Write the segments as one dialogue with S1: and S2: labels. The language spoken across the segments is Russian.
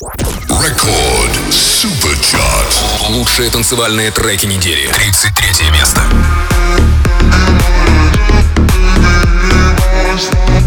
S1: Рекорд Суперчарт.
S2: Лучшие танцевальные треки недели. 33 место.
S3: давно не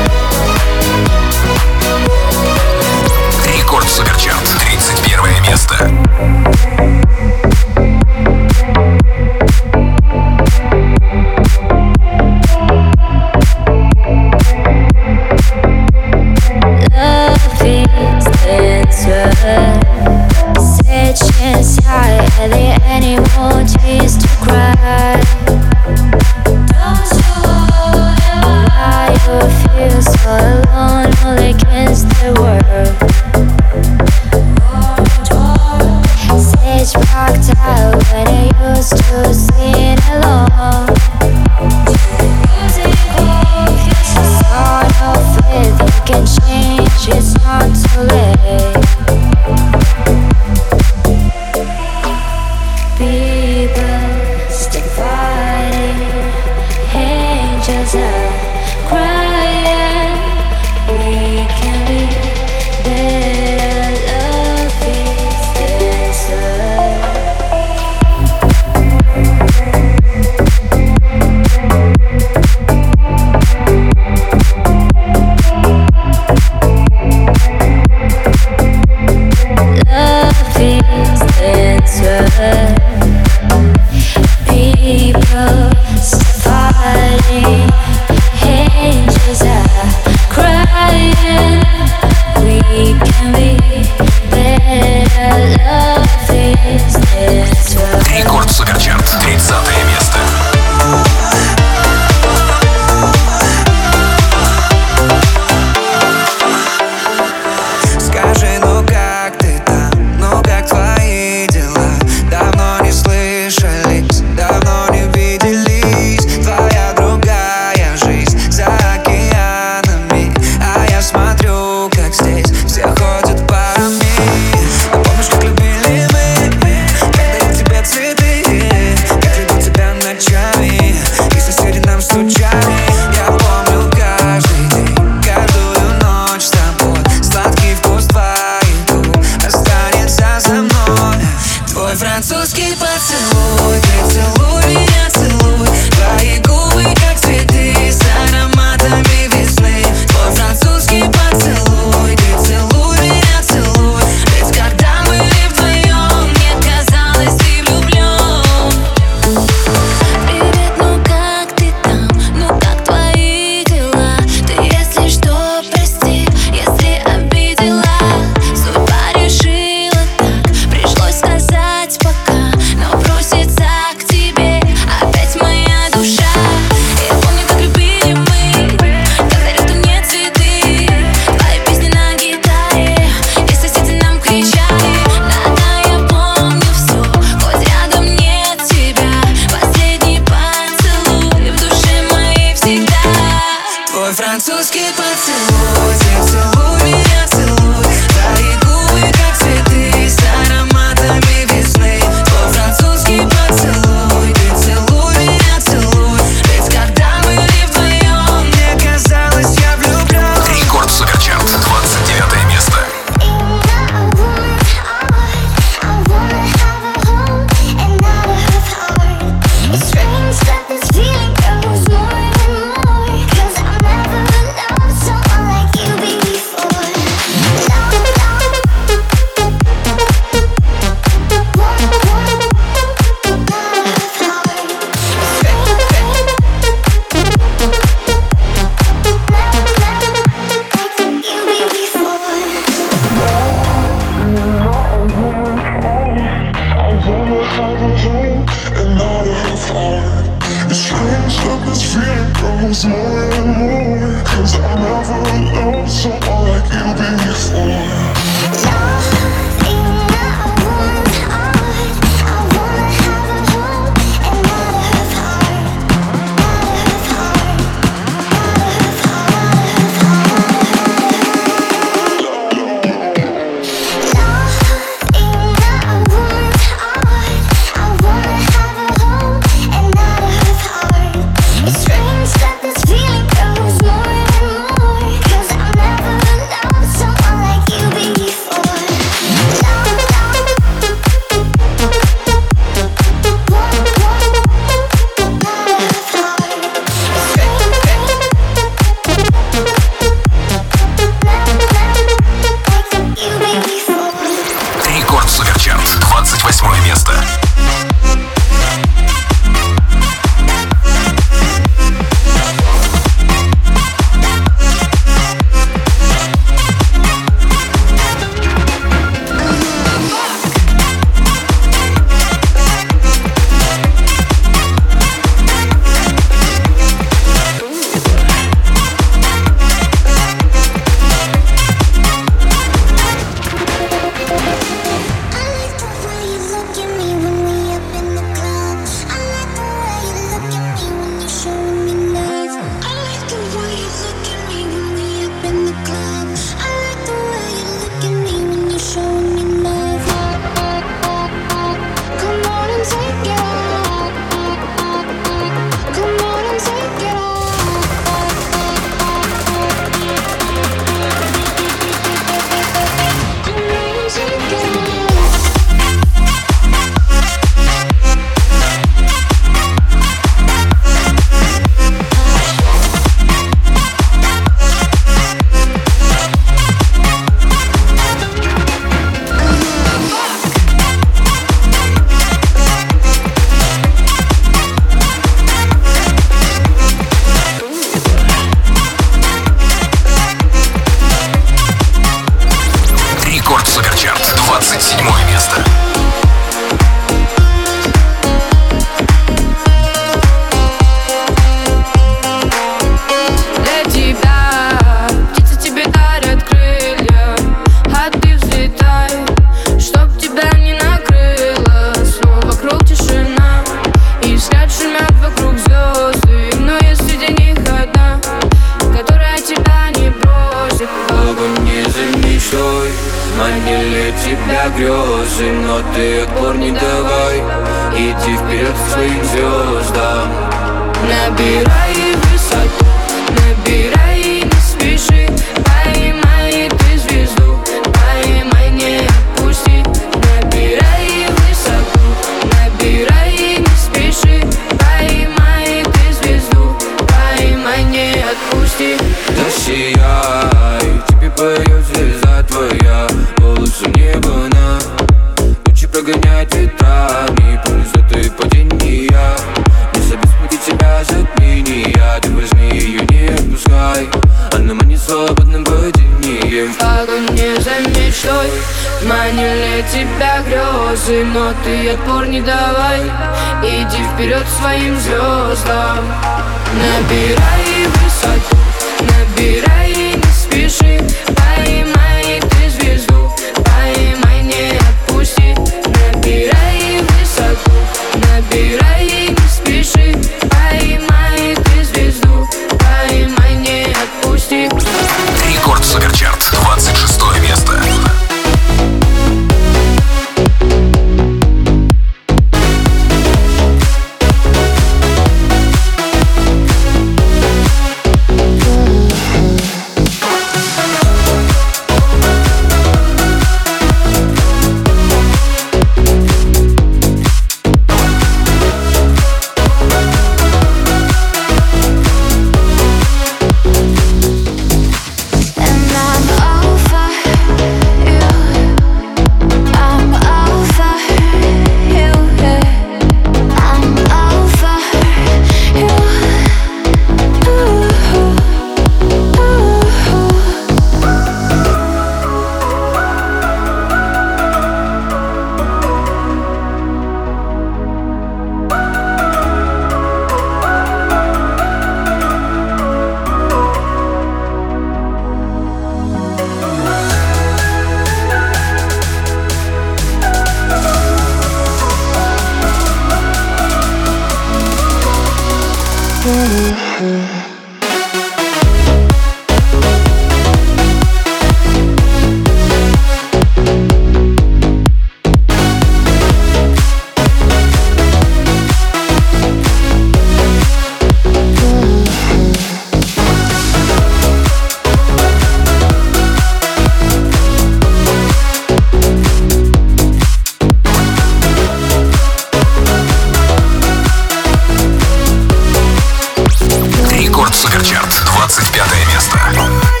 S4: 25 место.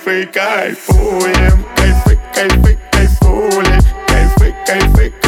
S5: кайфы, кайфуем Кайфы, кайфы, кайфули Кайфы, кайфы,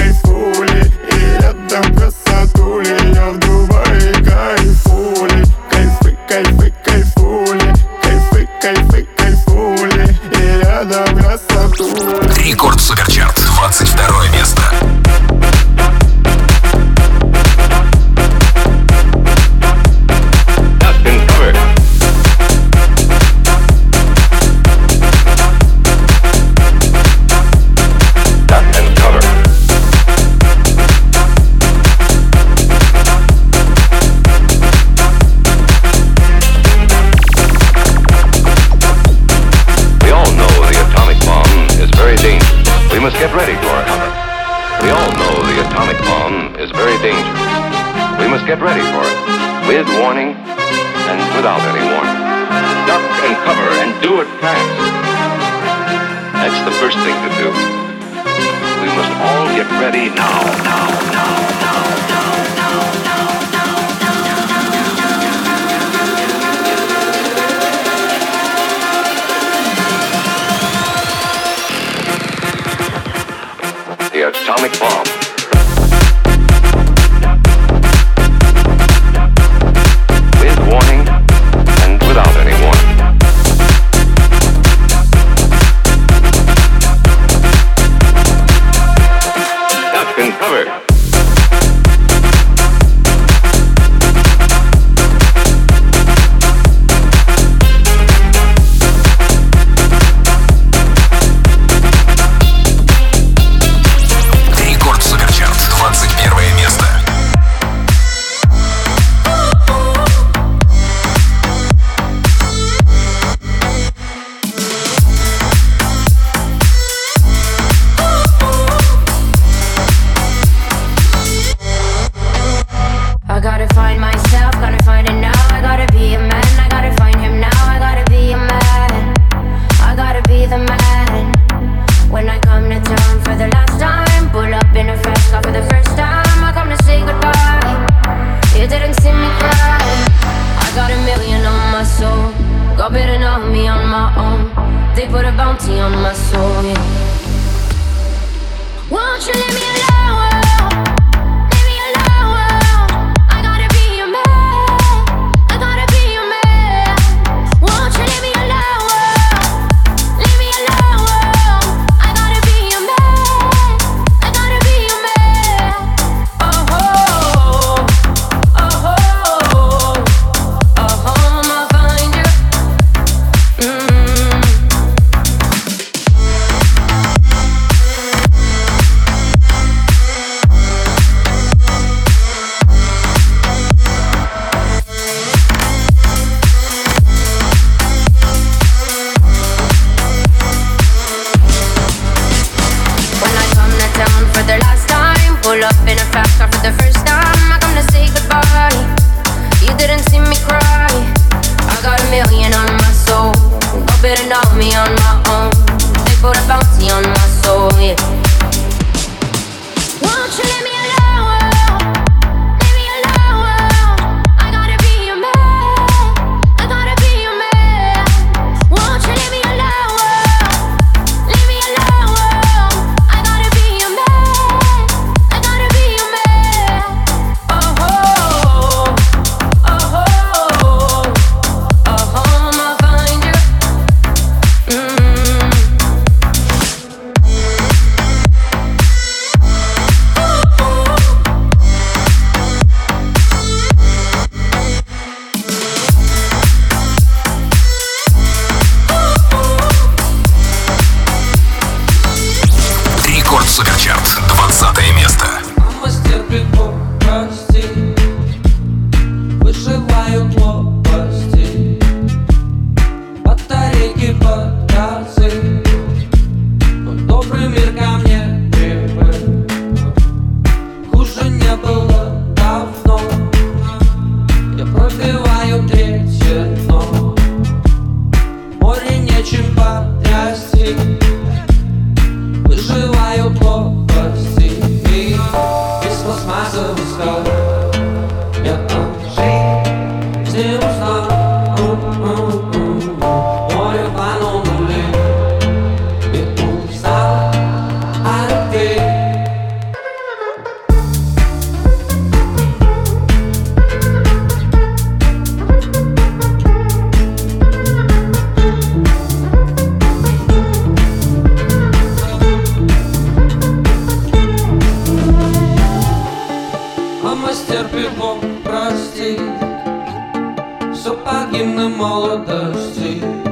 S6: everything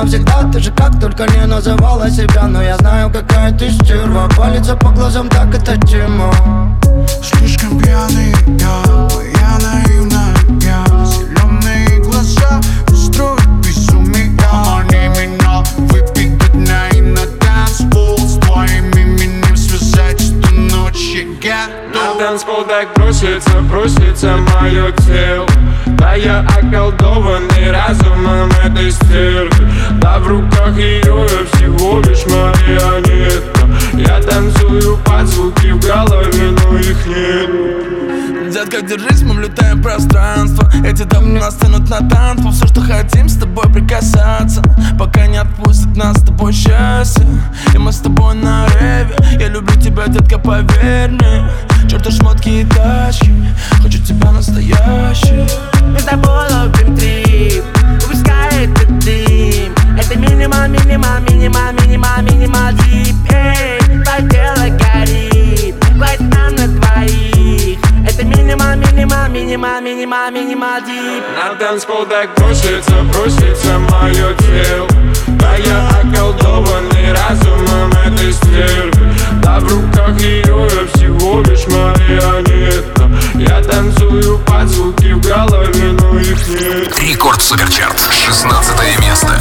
S7: навсегда, Ты же как только не называла себя Но я знаю, какая ты стерва. Палится по глазам, так это тема
S8: Слишком пьяный я, я наивная я. Зеленые глаза устроят безумие Они меня выпить на и на танцпол С твоим именем связать эту ночь я
S9: На
S8: готов
S9: танцпол так просится, просится мое тело Да я околдованный разумом этой стервы Да в руках ее я всего лишь марионетка. Я танцую под звуки в голове, но их нет.
S10: Детка, держись, мы влетаем в пространство. Эти дамы нас тянут на танцпол Все, что хотим, с тобой прикасаться. Пока не отпустит нас с тобой счастье. И мы с тобой на реве. Я люблю тебя, детка, поверь мне Чёрты шмотки и тачки Хочу тебя настоящий.
S11: Мы с тобой ловим трип Выпускай этот дым Это минимал, минимал, минимал, минимал, минимал дип Эй, твое тело горит Хватит нам на двоих. Это минимал, минимал, минимал, минимал, минимал дип
S9: На танцпол так просится, просится мое тело. Да я околдованный разумом этой стервы Да в руках ее я всего лишь марионетка Я танцую под звуки в голове, но их нет.
S2: Рекорд Суперчарт, 16 место.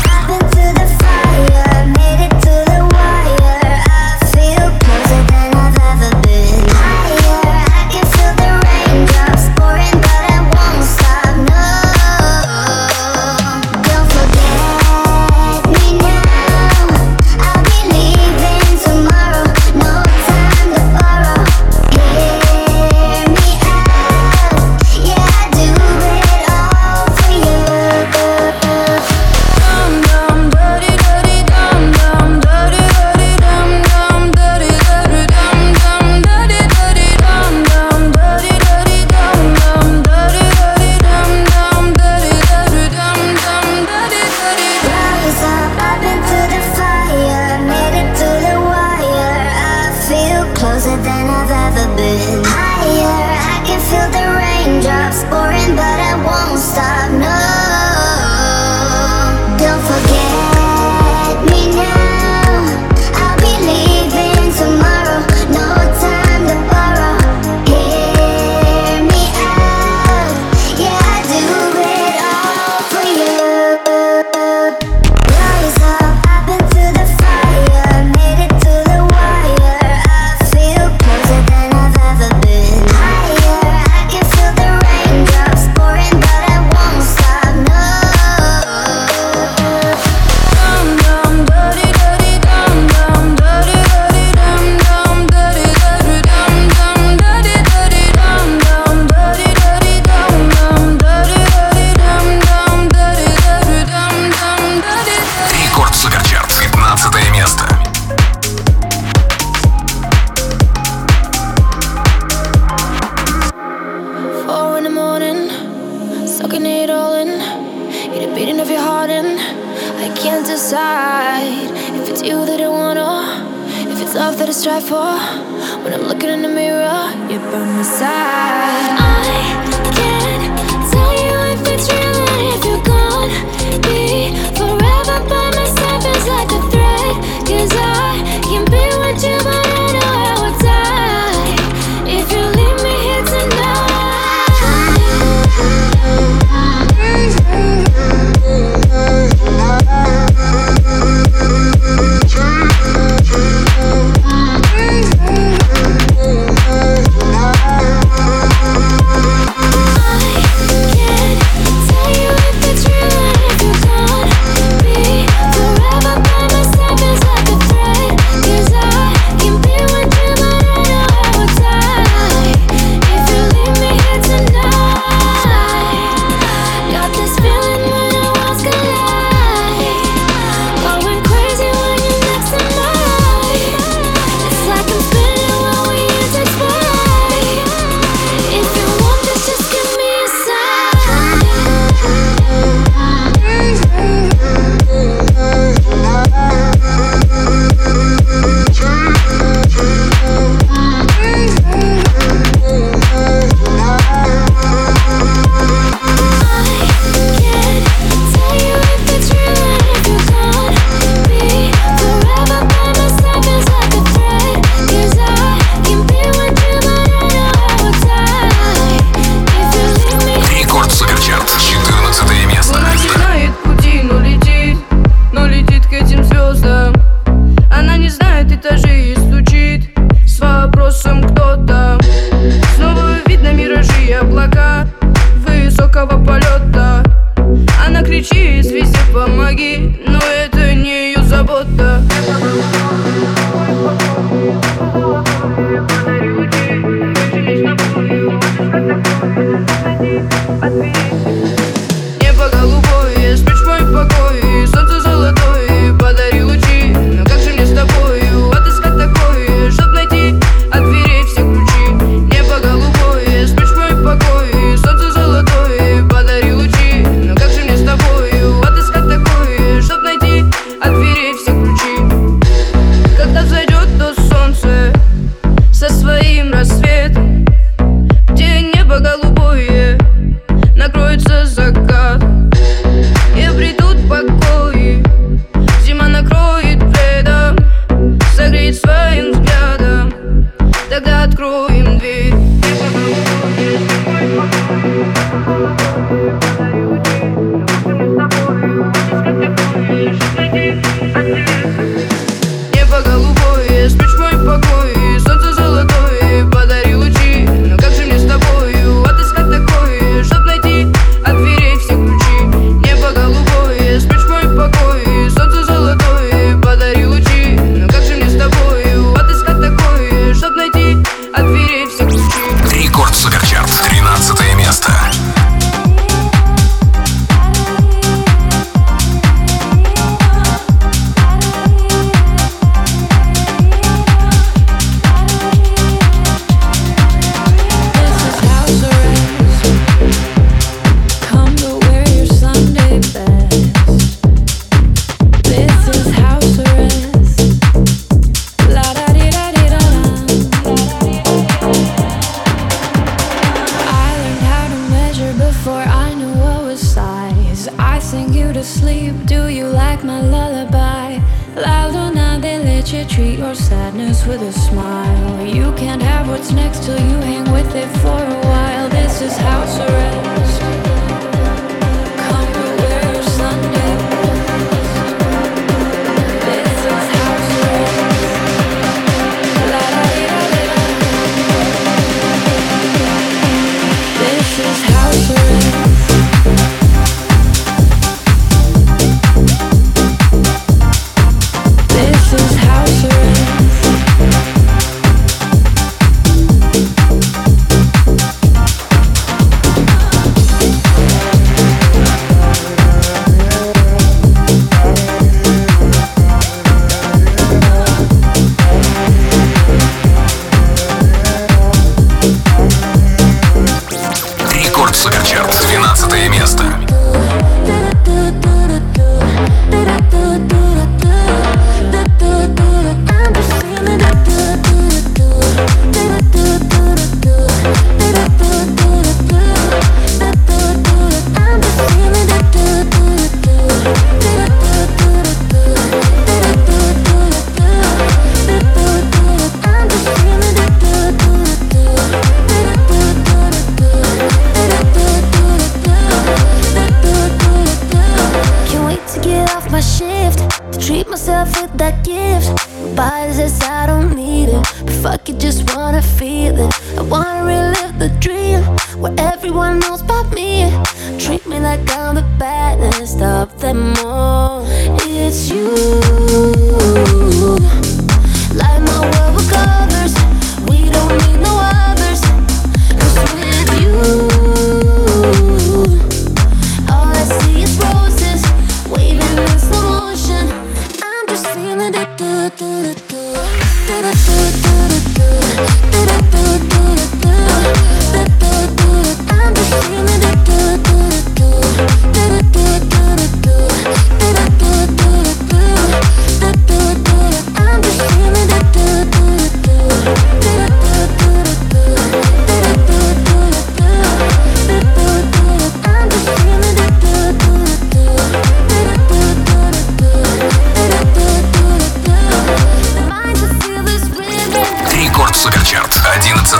S12: screwing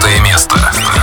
S12: 11 место.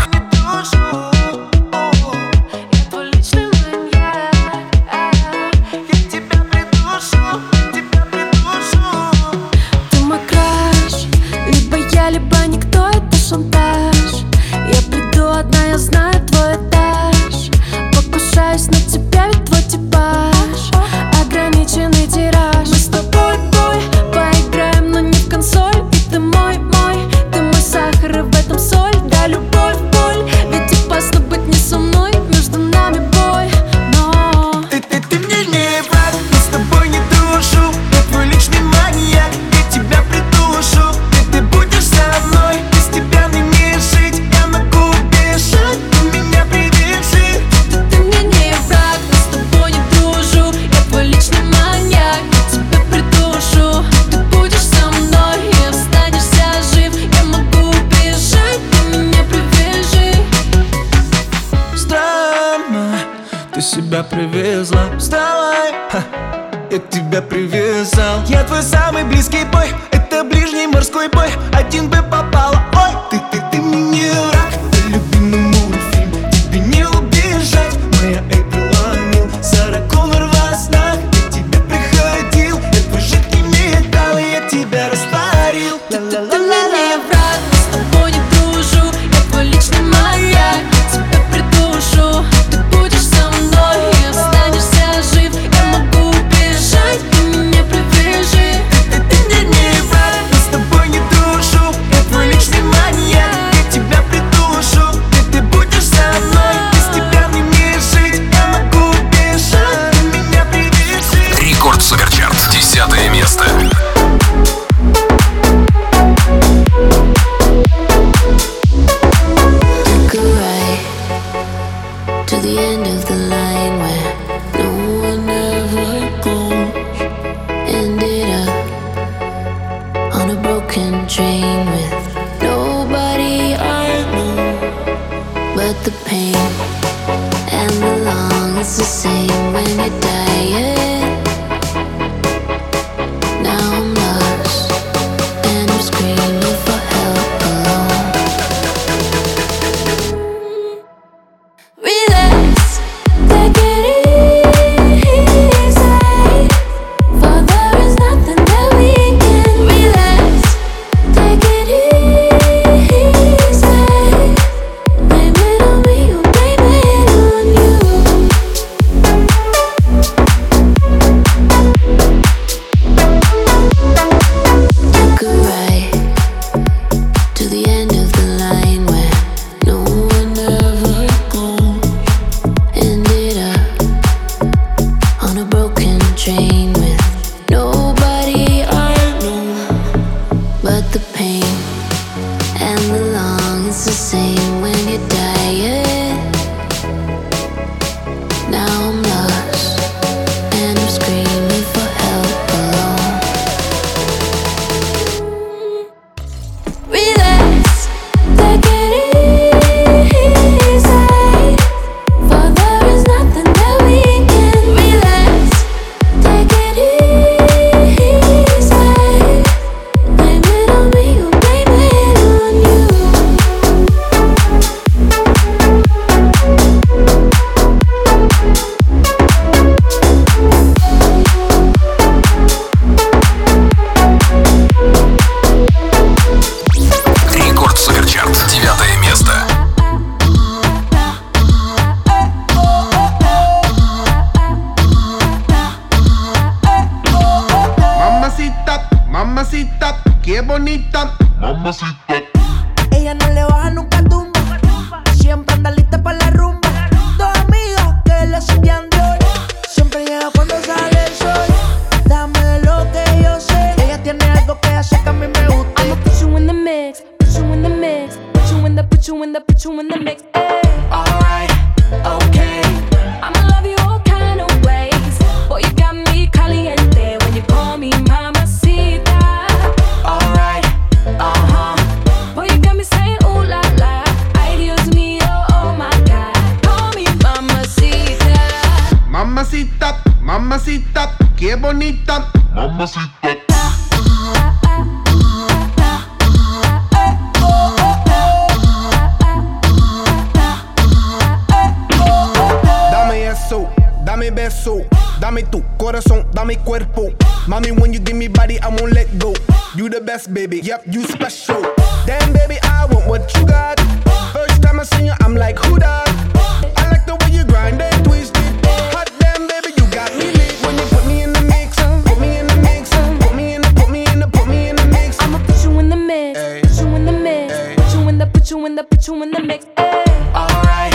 S13: in the put
S14: you in the mix. Hey. Alright,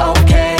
S14: okay.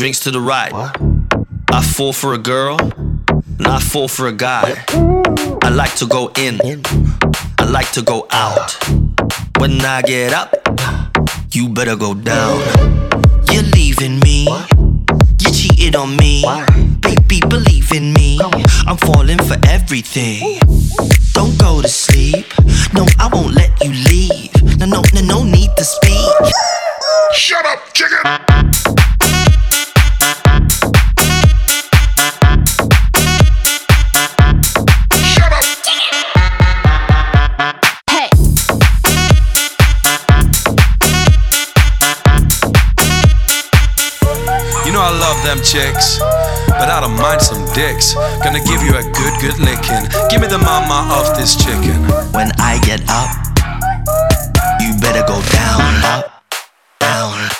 S15: drinks to the right. What? I fall for a girl, not fall for a guy. I like to go in, I like to go out. When I get up, you better go down. You're leaving me, you cheated on me. Baby, believe in me, I'm falling for everything. Don't go to sleep, no, I won't let you leave. No, no, no, no need to speak.
S1: Shut up, chicken!
S10: them chicks. But I don't mind some dicks. Gonna give you a good, good licking. Give me the mama of this chicken.
S15: When I get up, you better go down, up, down.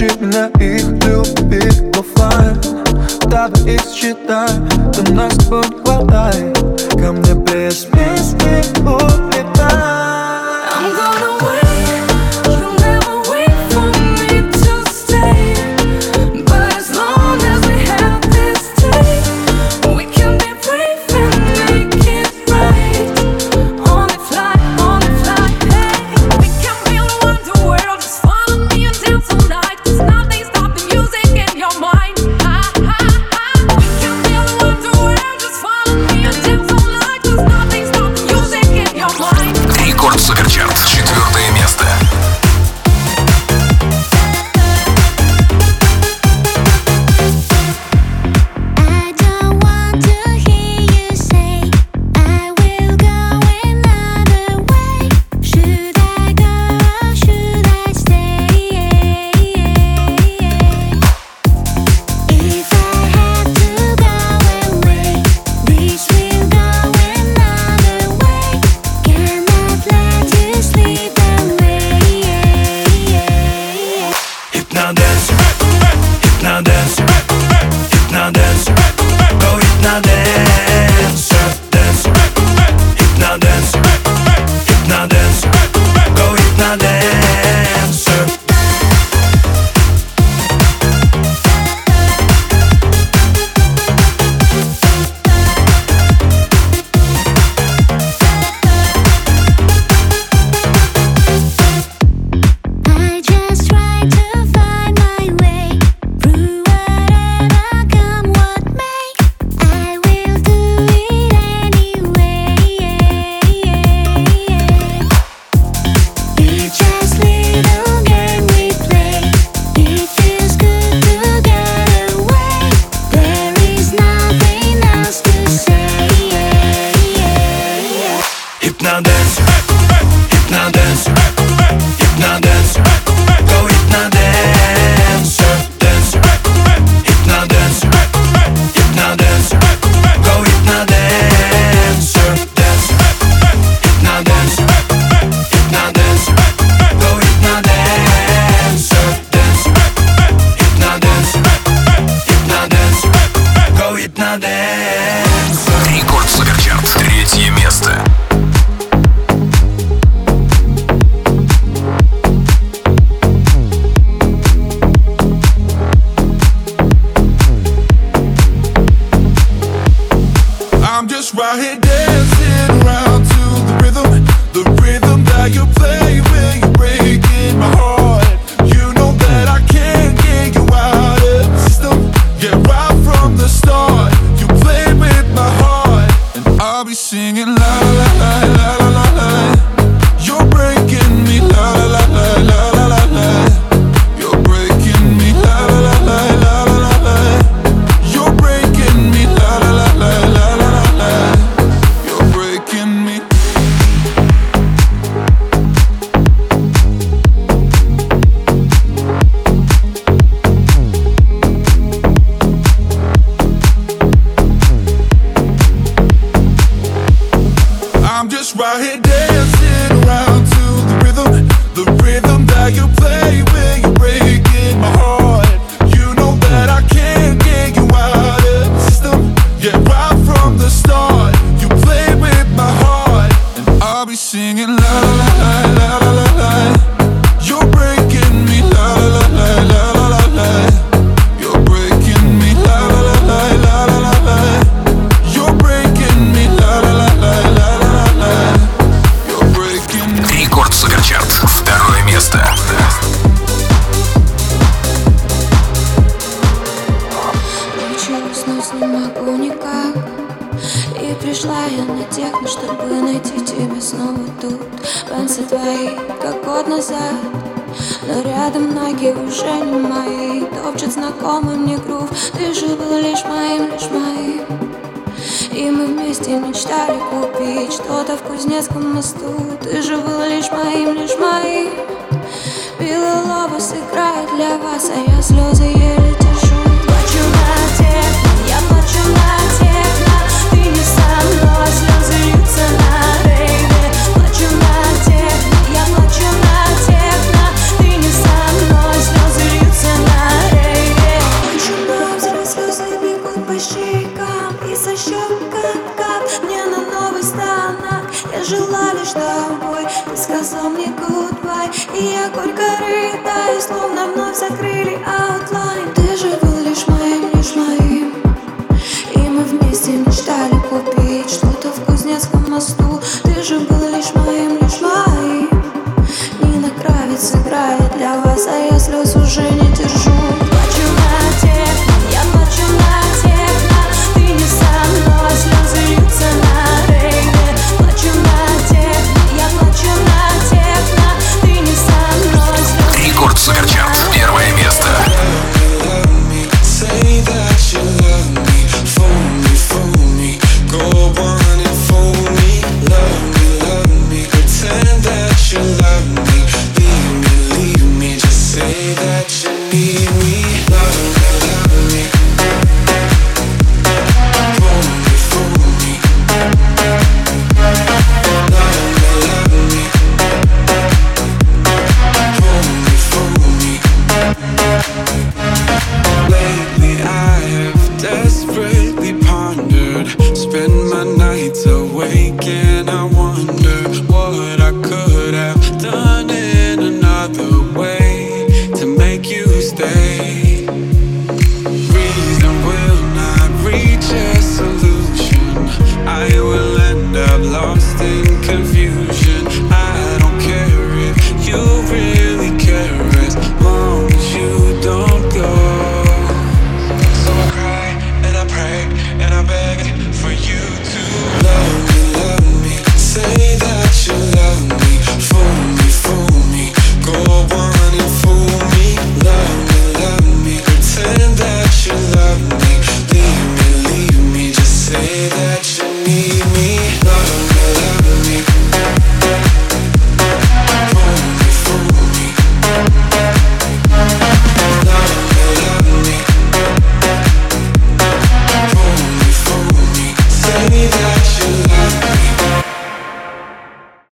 S14: Научи меня их любить оффлайн Давай их считай, да нас с Ко мне
S12: без песни, ой.